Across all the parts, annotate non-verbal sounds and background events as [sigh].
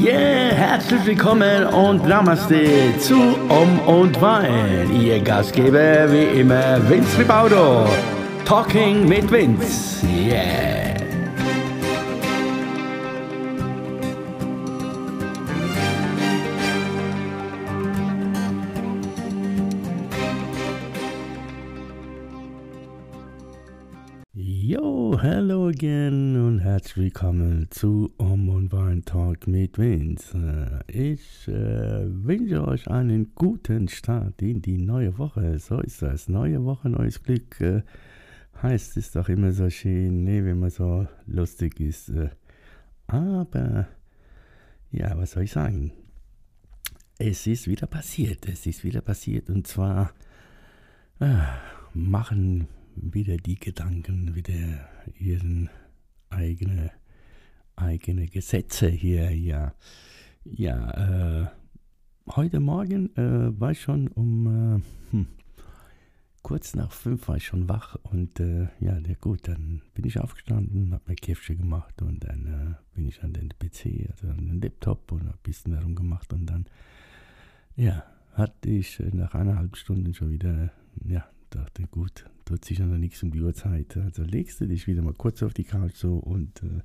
Yeah, herzlich willkommen und Namaste zu Um und Wein. Ihr Gastgeber wie immer Vince Ribaudo. Talking mit Vince. Yeah. Yo, hello again herzlich willkommen zu Om und Wein Talk mit Vince. Äh, Ich äh, wünsche euch einen guten Start in die neue Woche. So ist das. Neue Woche, neues Glück. Äh, heißt es doch immer so schön, ne, wenn man so lustig ist. Äh, aber, ja, was soll ich sagen? Es ist wieder passiert. Es ist wieder passiert und zwar äh, machen wieder die Gedanken, wieder ihren eigene, eigene Gesetze hier, ja. Ja, äh, heute Morgen äh, war ich schon um äh, hm, kurz nach fünf war ich schon wach und äh, ja, na gut, dann bin ich aufgestanden, habe mein Käffchen gemacht und dann äh, bin ich an den PC, also an den Laptop und ein bisschen darum gemacht und dann, ja, hatte ich äh, nach eineinhalb Stunden schon wieder, ja, dachte, gut, tut sich noch nichts um die Uhrzeit. Also legst du dich wieder mal kurz auf die Couch so und äh,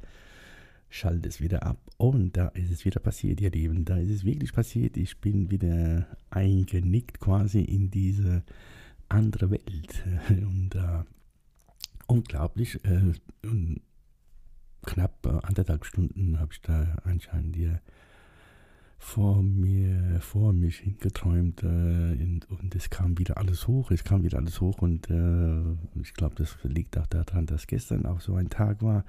schaltest wieder ab. Und da ist es wieder passiert, ihr Lieben. Da ist es wirklich passiert. Ich bin wieder eingenickt quasi in diese andere Welt. [laughs] Und äh, unglaublich. Äh, und knapp äh, anderthalb Stunden habe ich da anscheinend hier vor mir, vor mich hingeträumt äh, und, und es kam wieder alles hoch, es kam wieder alles hoch und äh, ich glaube, das liegt auch daran, dass gestern auch so ein Tag war.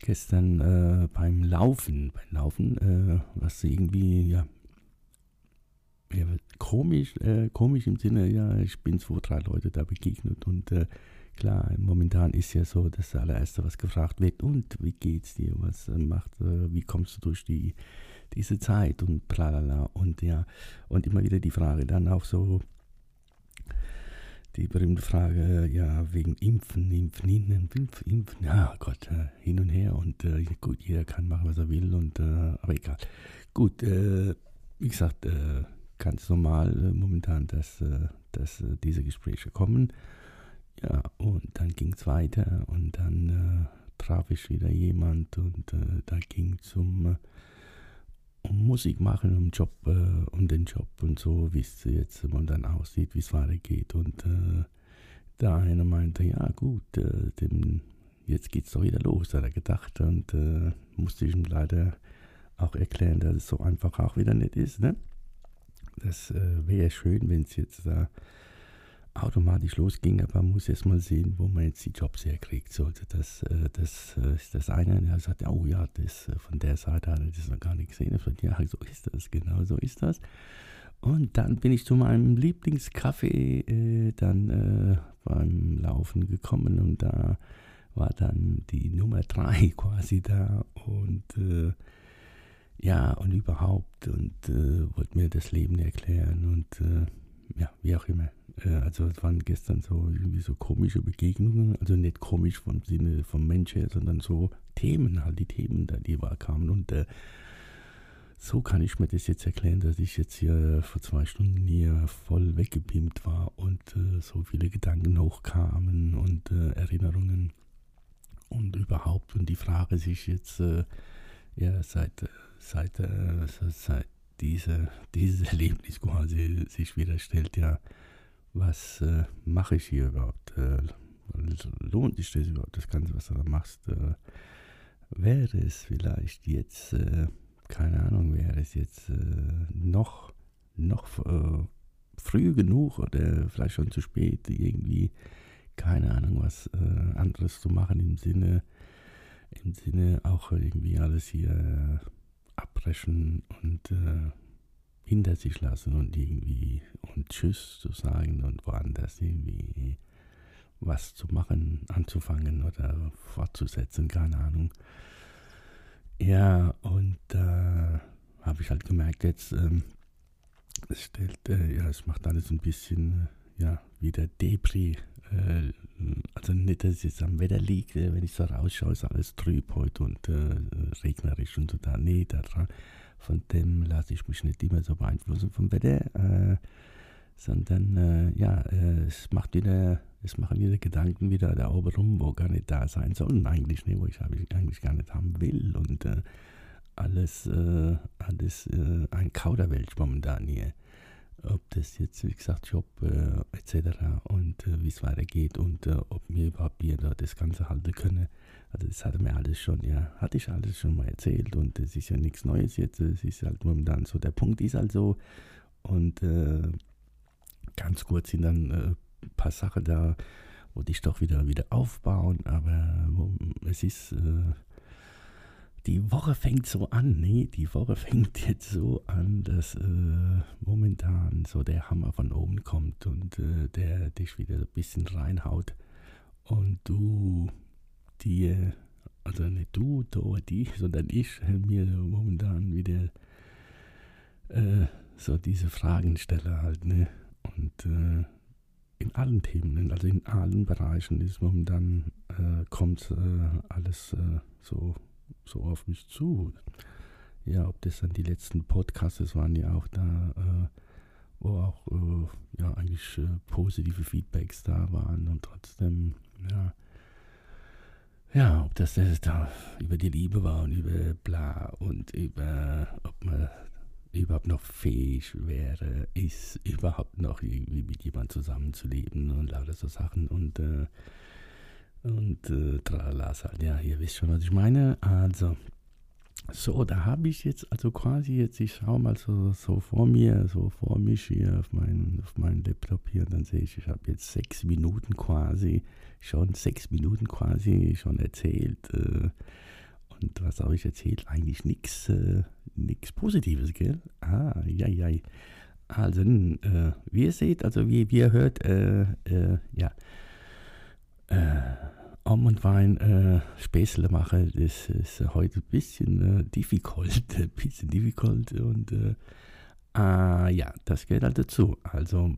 Gestern äh, beim Laufen, beim Laufen, äh, was irgendwie, ja, ja komisch, äh, komisch im Sinne, ja, ich bin zwei, drei Leute da begegnet und äh, klar, momentan ist ja so das allererste, was gefragt wird, und wie geht's dir, was macht, wie kommst du durch die diese Zeit und bla und ja, und immer wieder die Frage dann auch so, die berühmte Frage, ja, wegen Impfen, Impfen, Impfen, Impfen, Impfen, ja Gott, äh, hin und her und äh, gut, jeder kann machen, was er will und, äh, aber egal. Gut, äh, wie gesagt, äh, ganz normal äh, momentan, dass, dass diese Gespräche kommen. Ja, und dann ging es weiter und dann traf ich wieder jemand und da ging es um um Musik machen, um Job, äh, um den Job und so, wie es jetzt momentan aussieht, wie es weitergeht. Und äh, der eine meinte, ja gut, äh, dem, jetzt geht's doch wieder los, hat er gedacht. Und äh, musste ich ihm leider auch erklären, dass es so einfach auch wieder nicht ist. Ne? Das äh, wäre schön, wenn es jetzt da automatisch losging, aber man muss erst mal sehen, wo man jetzt die Jobs herkriegt. So, also das, äh, das äh, ist das eine. Er sagt, oh ja, das, äh, von der Seite hat er das noch gar nicht gesehen. Sagt, [laughs] ja, so ist das, genau so ist das. Und dann bin ich zu meinem Lieblingscafé äh, dann äh, beim Laufen gekommen und da war dann die Nummer drei [laughs] quasi da und äh, ja, und überhaupt und wollte mir das Leben erklären und ja, wie auch immer. Äh, also es waren gestern so irgendwie so komische Begegnungen, also nicht komisch vom Sinne vom Mensch her, sondern so Themen, halt die Themen, da die kamen. Und äh, so kann ich mir das jetzt erklären, dass ich jetzt hier vor zwei Stunden hier voll weggebeamt war und äh, so viele Gedanken hochkamen und äh, Erinnerungen. Und überhaupt und die Frage sich jetzt äh, ja seit seit äh, seit diese, [laughs] dieses Erlebnis quasi sich wieder stellt, ja, was äh, mache ich hier überhaupt? Äh, lohnt sich das überhaupt, das Ganze, was du da machst? Äh, wäre es vielleicht jetzt, äh, keine Ahnung, wäre es jetzt äh, noch, noch äh, früh genug oder vielleicht schon zu spät, irgendwie, keine Ahnung, was anderes zu machen im Sinne, im Sinne auch irgendwie alles hier abbrechen und äh, hinter sich lassen und irgendwie und Tschüss zu sagen und woanders irgendwie was zu machen, anzufangen oder fortzusetzen, keine Ahnung. Ja, und da äh, habe ich halt gemerkt, jetzt ähm, es stellt, äh, ja, es macht alles ein bisschen, ja, wieder Depri. Äh, also nicht, dass es jetzt am Wetter liegt, wenn ich so rausschaue, ist alles trüb heute und äh, regnerisch und so da. Nee, daran von dem lasse ich mich nicht immer so beeinflussen vom Wetter, äh, sondern äh, ja, äh, es macht wieder, es machen wieder Gedanken wieder da oben rum, wo gar nicht da sein sollen eigentlich, ne, wo ich eigentlich gar nicht haben will und äh, alles, äh, alles ein Kauderwelsch momentan hier. Ob das jetzt, wie gesagt, Job äh, etc. und äh, wie es weitergeht und äh, ob mir überhaupt hier das Ganze halten können. Also das hatte mir alles schon, ja, hatte ich alles schon mal erzählt und es ist ja nichts Neues jetzt. Es ist halt momentan so, der Punkt ist halt so und äh, ganz kurz sind dann ein paar Sachen da, wo dich doch wieder wieder aufbauen, aber wo, es ist die Woche fängt so an, nee, die Woche fängt jetzt so an, dass äh, momentan so der Hammer von oben kommt und äh, der dich wieder ein bisschen reinhaut. Und du dir, also nicht du, du die, sondern ich mir momentan wieder äh, so diese Fragen stelle halt, ne, und äh, in allen Themen, also in allen Bereichen ist momentan, äh, kommt äh, alles so so auf mich zu. Ja, ob das dann die letzten Podcasts waren ja auch da, äh, wo auch äh, ja eigentlich äh, positive Feedbacks da waren und trotzdem, ja, ja, ob das, das da über die Liebe war und über bla und über, ob man überhaupt noch fähig wäre, ist überhaupt noch irgendwie mit jemandem zusammenzuleben und lauter so Sachen und äh, und äh, tralas halt, ja, ihr wisst schon, was ich meine. Also, so, da habe ich jetzt, also quasi jetzt, ich schaue mal so, so vor mir, so vor mich hier auf meinen auf mein Laptop hier, und dann sehe ich, ich habe jetzt sechs Minuten quasi, schon sechs Minuten quasi schon erzählt. Äh, und was habe ich erzählt? Eigentlich nichts äh, Positives, gell? Ah, ja, ja. Also, äh, wie ihr seht, also wie, wie ihr hört, äh, äh, ja, äh, Om und Wein äh, Späßle mache, das ist heute ein bisschen äh, difficult, [laughs] ein bisschen difficult und äh, äh, ja, das gehört halt dazu. Also,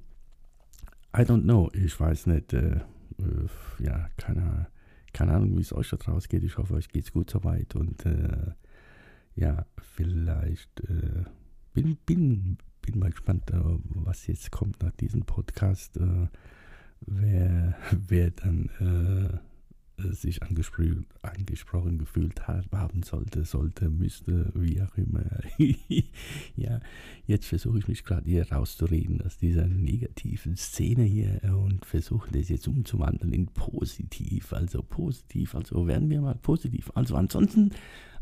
I don't know, ich weiß nicht, äh, äh, ja, keine, keine Ahnung, wie es euch da draußen geht. Ich hoffe, euch geht es gut soweit und äh, ja, vielleicht bin, bin, bin mal gespannt, was jetzt kommt nach diesem Podcast wer, wer dann äh, sich angespro angesprochen gefühlt hat, haben sollte, sollte, müsste, wie auch immer. [laughs] ja, jetzt versuche ich mich gerade hier rauszureden aus dieser negativen Szene hier und versuche das jetzt umzuwandeln in positiv, also positiv, also werden wir mal positiv. Also ansonsten,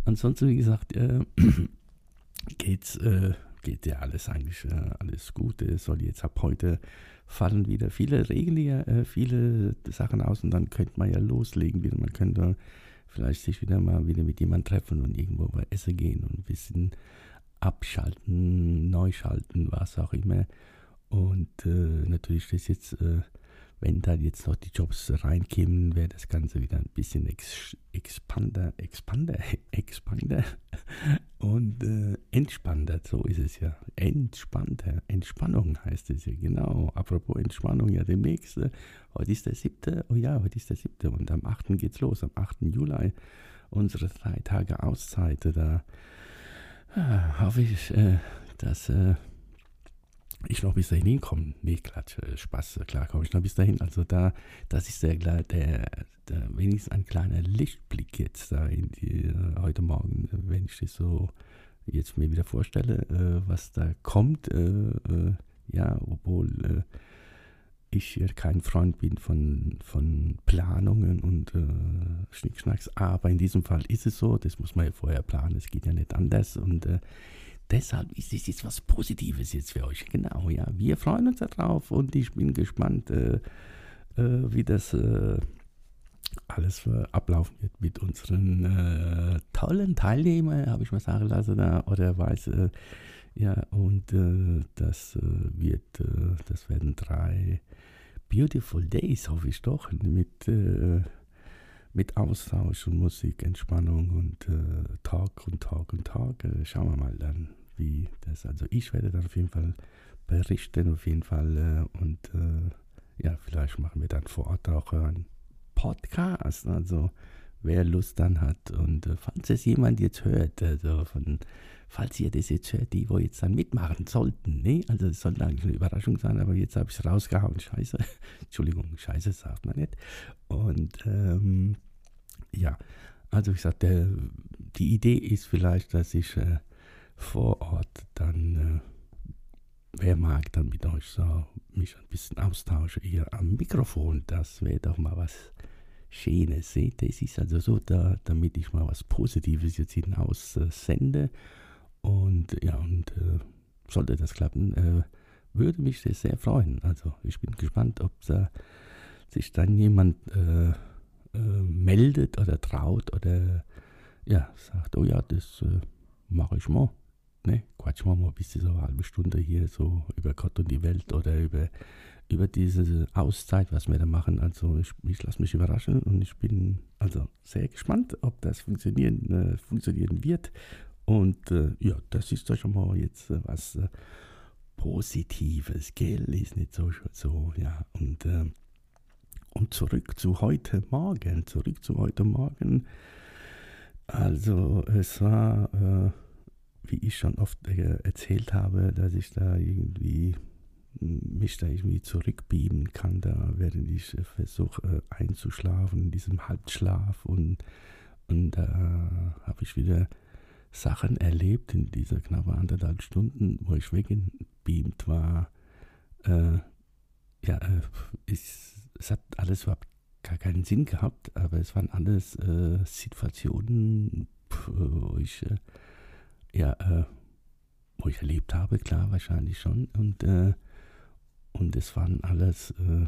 ansonsten wie gesagt, äh, [clears throat] geht's, äh, geht ja alles eigentlich äh, alles gut. Es soll jetzt ab heute fallen wieder viele Regeln äh, viele Sachen aus und dann könnte man ja loslegen wieder. Man könnte vielleicht sich wieder mal wieder mit jemandem treffen und irgendwo mal essen gehen und ein bisschen abschalten, neu schalten, was auch immer. Und äh, natürlich das jetzt äh, wenn da jetzt noch die Jobs reinkämen, wäre das Ganze wieder ein bisschen ex expander, expander, [laughs] expander und äh, entspannter. So ist es ja. Entspannter. Entspannung heißt es ja, genau. Apropos Entspannung, ja, demnächst. Äh, heute ist der siebte. Oh ja, heute ist der siebte. Und am 8. geht's los. Am 8. Juli unsere drei Tage Auszeit. Da äh, hoffe ich, äh, dass äh, ich noch bis dahin hinkomme. Nee, Klatsch, äh, Spaß, klar komme ich noch bis dahin. Also da, das ist der, der, der wenigstens ein kleiner Lichtblick jetzt da in die, äh, heute Morgen, wenn ich das so jetzt mir wieder vorstelle, äh, was da kommt. Äh, äh ja, obwohl äh, ich kein Freund bin von, von Planungen und Schnickschnacks, aber in diesem Fall ist es so, das muss man ja vorher planen, es geht ja nicht anders und Deshalb ist es jetzt was Positives jetzt für euch. Genau, ja. Wir freuen uns darauf und ich bin gespannt, äh, äh, wie das äh, alles ablaufen wird mit unseren äh, tollen Teilnehmern, habe ich mal sagen lassen, da, oder weiß, äh, ja, und äh, das wird, das werden drei Beautiful Days, hoffe ich doch, mit mit Austausch und Musik, Entspannung und äh, Talk und Talk und Talk. Äh, schauen wir mal dann, wie das. Also ich werde dann auf jeden Fall berichten, auf jeden Fall. Äh, und äh, ja, vielleicht machen wir dann vor Ort auch einen Podcast. Also wer Lust dann hat und äh, falls es jemand jetzt hört, also von, falls ihr das jetzt hört, die, wo jetzt dann mitmachen sollten, ne? Also es sollte eigentlich eine Überraschung sein, aber jetzt habe ich es rausgehauen. Scheiße. [laughs] Entschuldigung, Scheiße sagt man nicht. Und ähm, ja, also ich sagte, die Idee ist vielleicht, dass ich äh, vor Ort dann, äh, wer mag, dann mit euch so mich ein bisschen austausche hier am Mikrofon. Das wäre doch mal was Schönes. Seht, das ist also so, da, damit ich mal was Positives jetzt hinaus äh, sende. Und ja, und äh, sollte das klappen, äh, würde mich das sehr freuen. Also ich bin gespannt, ob da sich dann jemand äh, äh, meldet oder traut oder ja, sagt, oh ja, das äh, mache ich mal. Ne? Quatsch mal mal bis so eine halbe Stunde hier so über Gott und die Welt oder über, über diese Auszeit, was wir da machen. Also ich, ich lasse mich überraschen und ich bin also sehr gespannt, ob das funktionieren, äh, funktionieren wird. Und äh, ja, das ist doch schon mal jetzt äh, was äh, Positives, gell? Ist nicht so, so ja. Und äh, und zurück zu heute Morgen, zurück zu heute Morgen. Also es war, äh, wie ich schon oft äh, erzählt habe, dass ich da irgendwie mich da irgendwie zurückbeamen kann, da während ich äh, versuche äh, einzuschlafen in diesem Halbschlaf und, und da habe ich wieder Sachen erlebt in dieser knappe anderthalb Stunden, wo ich weggebeamt war. Äh, ja, ist es hat alles überhaupt gar keinen Sinn gehabt, aber es waren alles äh, Situationen, wo ich äh, ja, äh, wo ich erlebt habe, klar, wahrscheinlich schon. Und, äh, und es waren alles, äh,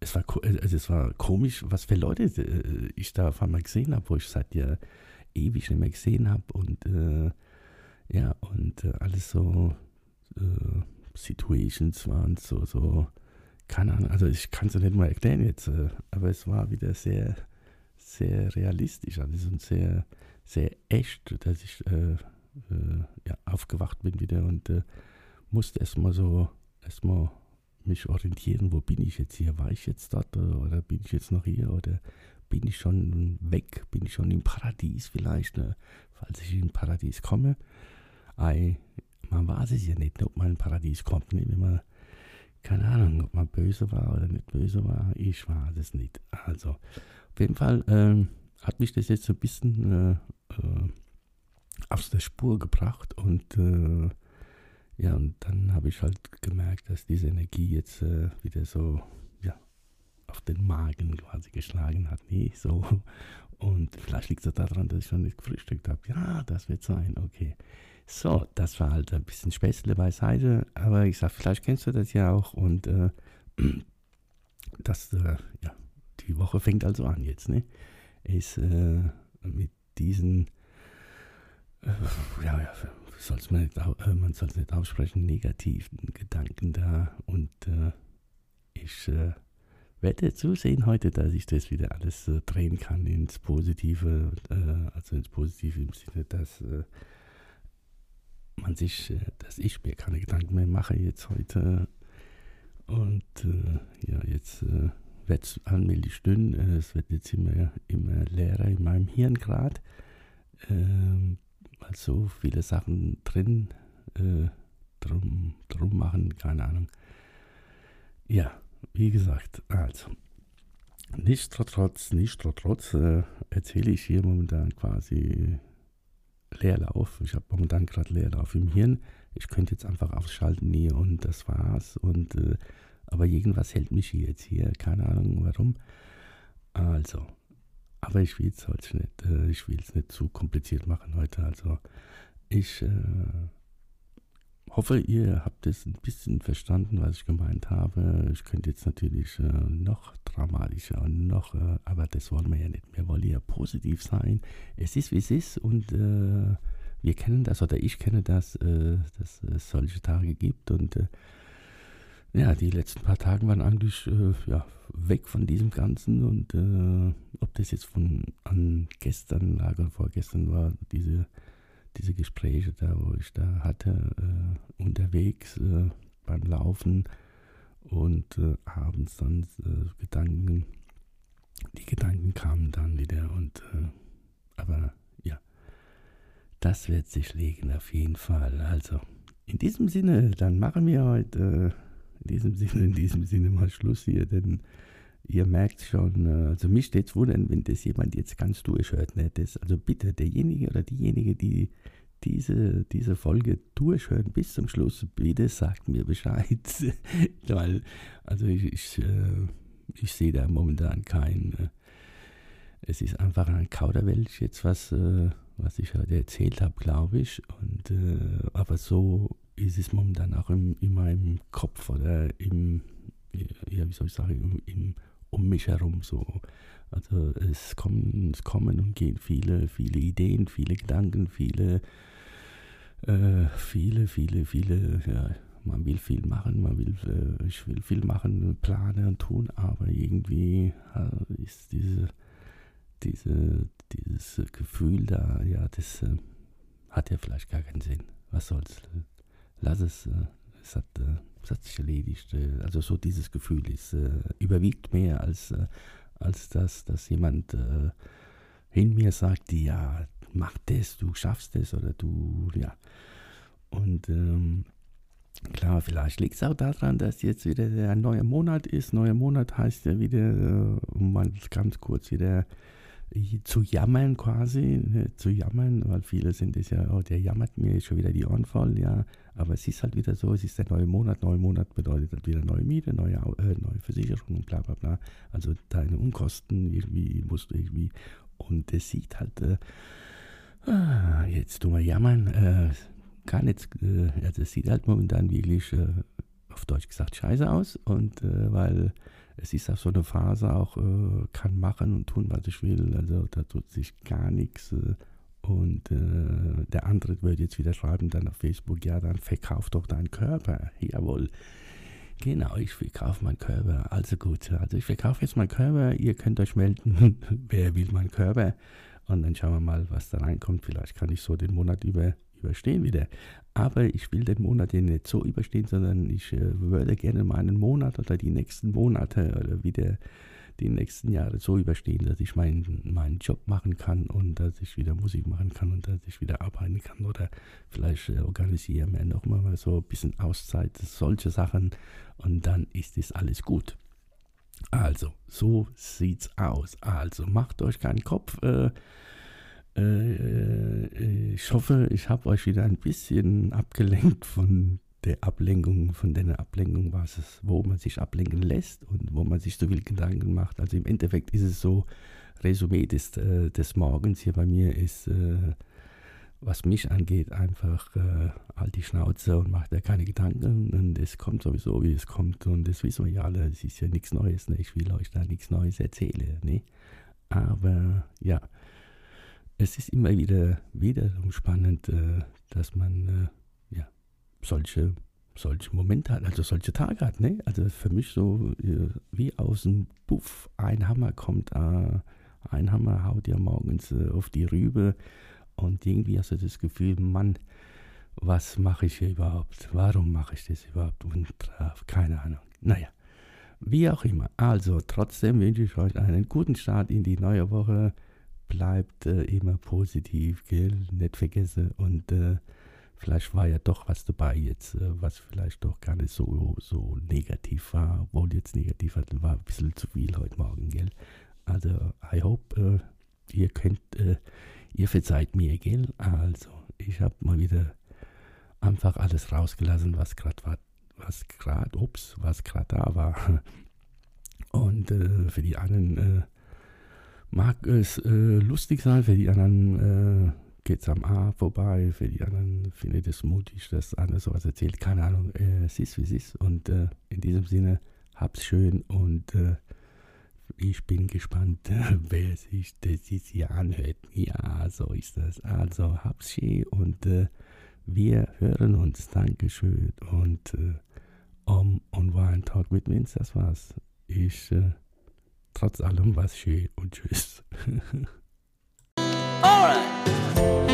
es war, also es war komisch, was für Leute äh, ich da auf einmal gesehen habe, wo ich seit ja ewig nicht mehr gesehen habe. Und ja, und alles so Situations waren so, so keine Ahnung, also ich kann es nicht mal erklären jetzt, äh, aber es war wieder sehr, sehr realistisch, also sehr, sehr echt, dass ich äh, äh, ja, aufgewacht bin wieder und äh, musste erstmal so, erstmal mich orientieren, wo bin ich jetzt hier, war ich jetzt dort oder bin ich jetzt noch hier oder bin ich schon weg, bin ich schon im Paradies vielleicht, ne? falls ich im Paradies komme. Ei, man weiß es ja nicht, ob man im Paradies kommt, ne? wenn man keine Ahnung, ob man böse war oder nicht böse war. Ich war es nicht. Also, auf jeden Fall ähm, hat mich das jetzt so ein bisschen äh, äh, aus der Spur gebracht und äh, ja, und dann habe ich halt gemerkt, dass diese Energie jetzt äh, wieder so, ja, auf den Magen quasi geschlagen hat. Nee, so. Und vielleicht liegt es daran, dass ich schon nicht gefrühstückt habe. Ja, das wird sein, okay. So, das war halt ein bisschen Späßle beiseite, aber ich sag, vielleicht kennst du das ja auch und äh, [clears throat] das, äh, ja, die Woche fängt also an jetzt, ne? Ist äh, mit diesen, äh, ja, soll's man, nicht, äh, man soll es nicht aussprechen, negativen Gedanken da und äh, ich werde zusehen heute, dass ich das wieder alles drehen kann ins Positive, also ins Positive im Sinne, dass man sich, äh, dass ich mir keine Gedanken mehr mache jetzt heute. Und äh, ja, jetzt äh, wird es allmählich dünn. Es wird jetzt immer, immer leerer in meinem Hirn gerade. Ähm, weil so viele Sachen drin äh, drum, drum machen, keine Ahnung. Ja, wie gesagt, also. Nichtsdestotrotz, nichtsdestotrotz äh, erzähle ich hier momentan quasi Leerlauf. Ich habe momentan gerade Leerlauf im Hirn. Ich könnte jetzt einfach ausschalten, nee, und das war's. Und äh, aber irgendwas hält mich hier jetzt hier, keine Ahnung warum. Also, aber ich will es heute nicht, äh, ich will es nicht zu kompliziert machen heute. Also, ich äh, hoffe, ihr habt es ein bisschen verstanden, was ich gemeint habe. Ich könnte jetzt natürlich äh, noch dramatischer und noch, äh, aber das wollen wir ja nicht. Wir wollen ja positiv sein. Es ist, wie es ist und äh, wir kennen das oder ich kenne das, äh, dass es solche Tage gibt und ja, die letzten paar Tage waren eigentlich äh, ja, weg von diesem Ganzen und ob das jetzt von an gestern lag oder vorgestern war, diese diese Gespräche da, wo ich da hatte, äh, unterwegs äh, beim Laufen und äh, abends dann äh, Gedanken, die Gedanken kamen dann wieder und äh, aber ja, Das wird sich legen, auf jeden Fall. Also, in diesem Sinne, dann machen wir heute, äh, in diesem Sinne, in diesem Sinne mal Schluss hier, denn ihr merkt schon, äh, also mich steht es wundern, wenn das jemand jetzt ganz durchhört. Ne? Das, also bitte, derjenige oder diejenige, die diese, diese Folge durchhören bis zum Schluss, bitte sagt mir Bescheid. [laughs] Weil, also ich, ich, äh, ich sehe da momentan kein, äh, es ist einfach ein Kauderwelsch jetzt, was, was ich heute erzählt habe, glaube ich. Und, aber so ist es momentan auch im, in meinem Kopf oder im, ja, wie soll ich sagen, im, um mich herum so. Also es kommen, es kommen und gehen viele, viele Ideen, viele Gedanken, viele, äh, viele, viele, viele, ja, man will viel machen, man will, äh, ich will viel machen, planen und tun, aber irgendwie äh, ist diese, diese, dieses Gefühl da, ja, das äh, hat ja vielleicht gar keinen Sinn. Was soll's? Lass es, äh, es hat, äh, es hat sich erledigt. also so dieses Gefühl ist, überwiegt mehr als, als das, dass jemand in mir sagt, ja, mach das, du schaffst es oder du, ja. Und ähm, klar, vielleicht liegt es auch daran, dass jetzt wieder ein neuer Monat ist. Neuer Monat heißt ja wieder, äh, um mal ganz kurz wieder zu jammern quasi, ne, zu jammern, weil viele sind es ja, oh, der jammert mir schon wieder die Ohren voll, ja. Aber es ist halt wieder so, es ist der neue Monat, neuer Monat bedeutet halt wieder neue Miete, neue, äh, neue Versicherung und bla bla bla. Also deine Unkosten irgendwie musst du irgendwie, und es sieht halt, äh, ah, jetzt tun wir jammern, äh, kann jetzt, äh, also es sieht halt momentan wirklich, äh, auf Deutsch gesagt, scheiße aus. Und äh, weil es ist auch so eine Phase, auch äh, kann machen und tun, was ich will. Also da tut sich gar nichts. Äh, und äh, der andere würde jetzt wieder schreiben dann auf Facebook, ja, dann verkauf doch deinen Körper. Jawohl. Genau, ich verkaufe meinen Körper. Also gut, also ich verkaufe jetzt meinen Körper. Ihr könnt euch melden, [laughs] wer will meinen Körper. Und dann schauen wir mal, was da reinkommt. Vielleicht kann ich so den Monat über überstehen wieder. Aber ich will den Monat nicht so überstehen, sondern ich äh, würde gerne meinen Monat oder die nächsten Monate oder wieder die nächsten Jahre so überstehen, dass ich meinen, meinen Job machen kann und dass ich wieder Musik machen kann und dass ich wieder arbeiten kann oder vielleicht äh, organisieren wir noch mal so ein bisschen Auszeit, solche Sachen und dann ist es alles gut. Also, so sieht's aus. Also, macht euch keinen Kopf. Äh, äh, äh, ich hoffe, ich habe euch wieder ein bisschen abgelenkt von der Ablenkung, von der Ablenkung, was es, wo man sich ablenken lässt und wo man sich so viel Gedanken macht. Also im Endeffekt ist es so, Resümee des, äh, des Morgens hier bei mir ist, äh, was mich angeht, einfach äh, halt die Schnauze und macht ja keine Gedanken und es kommt sowieso, wie es kommt und das wissen wir ja alle, es ist ja nichts Neues, ne? ich will euch da nichts Neues erzählen, ne? aber ja, es ist immer wieder wiederum spannend, äh, dass man äh, ja, solche, solche Momente hat, also solche Tage hat. Ne? Also für mich so äh, wie aus dem Puff, ein Hammer kommt, äh, ein Hammer haut ja morgens äh, auf die Rübe und irgendwie hast du das Gefühl, Mann, was mache ich hier überhaupt? Warum mache ich das überhaupt? Und äh, keine Ahnung. Naja, wie auch immer. Also trotzdem wünsche ich euch einen guten Start in die neue Woche bleibt äh, immer positiv, gell? Nicht vergessen. Und äh, vielleicht war ja doch was dabei jetzt, äh, was vielleicht doch gar nicht so, so negativ war. Obwohl jetzt negativ war, war ein bisschen zu viel heute Morgen, gell? Also, I hope, äh, ihr könnt, äh, ihr verzeiht mir, gell? Also, ich habe mal wieder einfach alles rausgelassen, was gerade war, was gerade, ups, was gerade da war. Und äh, für die anderen mag es äh, lustig sein, für die anderen äh, geht es am A vorbei, für die anderen findet es mutig, dass einer sowas erzählt. Keine Ahnung, äh, es ist wie es ist. Und äh, in diesem Sinne, hab's schön und äh, ich bin gespannt, [laughs] wer sich das jetzt hier anhört. Ja, so ist das. Also hab's schön und äh, wir hören uns. Dankeschön. Und äh, Om und Wine Talk mit Vince, das war's. Ich äh, trotz allem war es schön und tschüss. [laughs] Alright.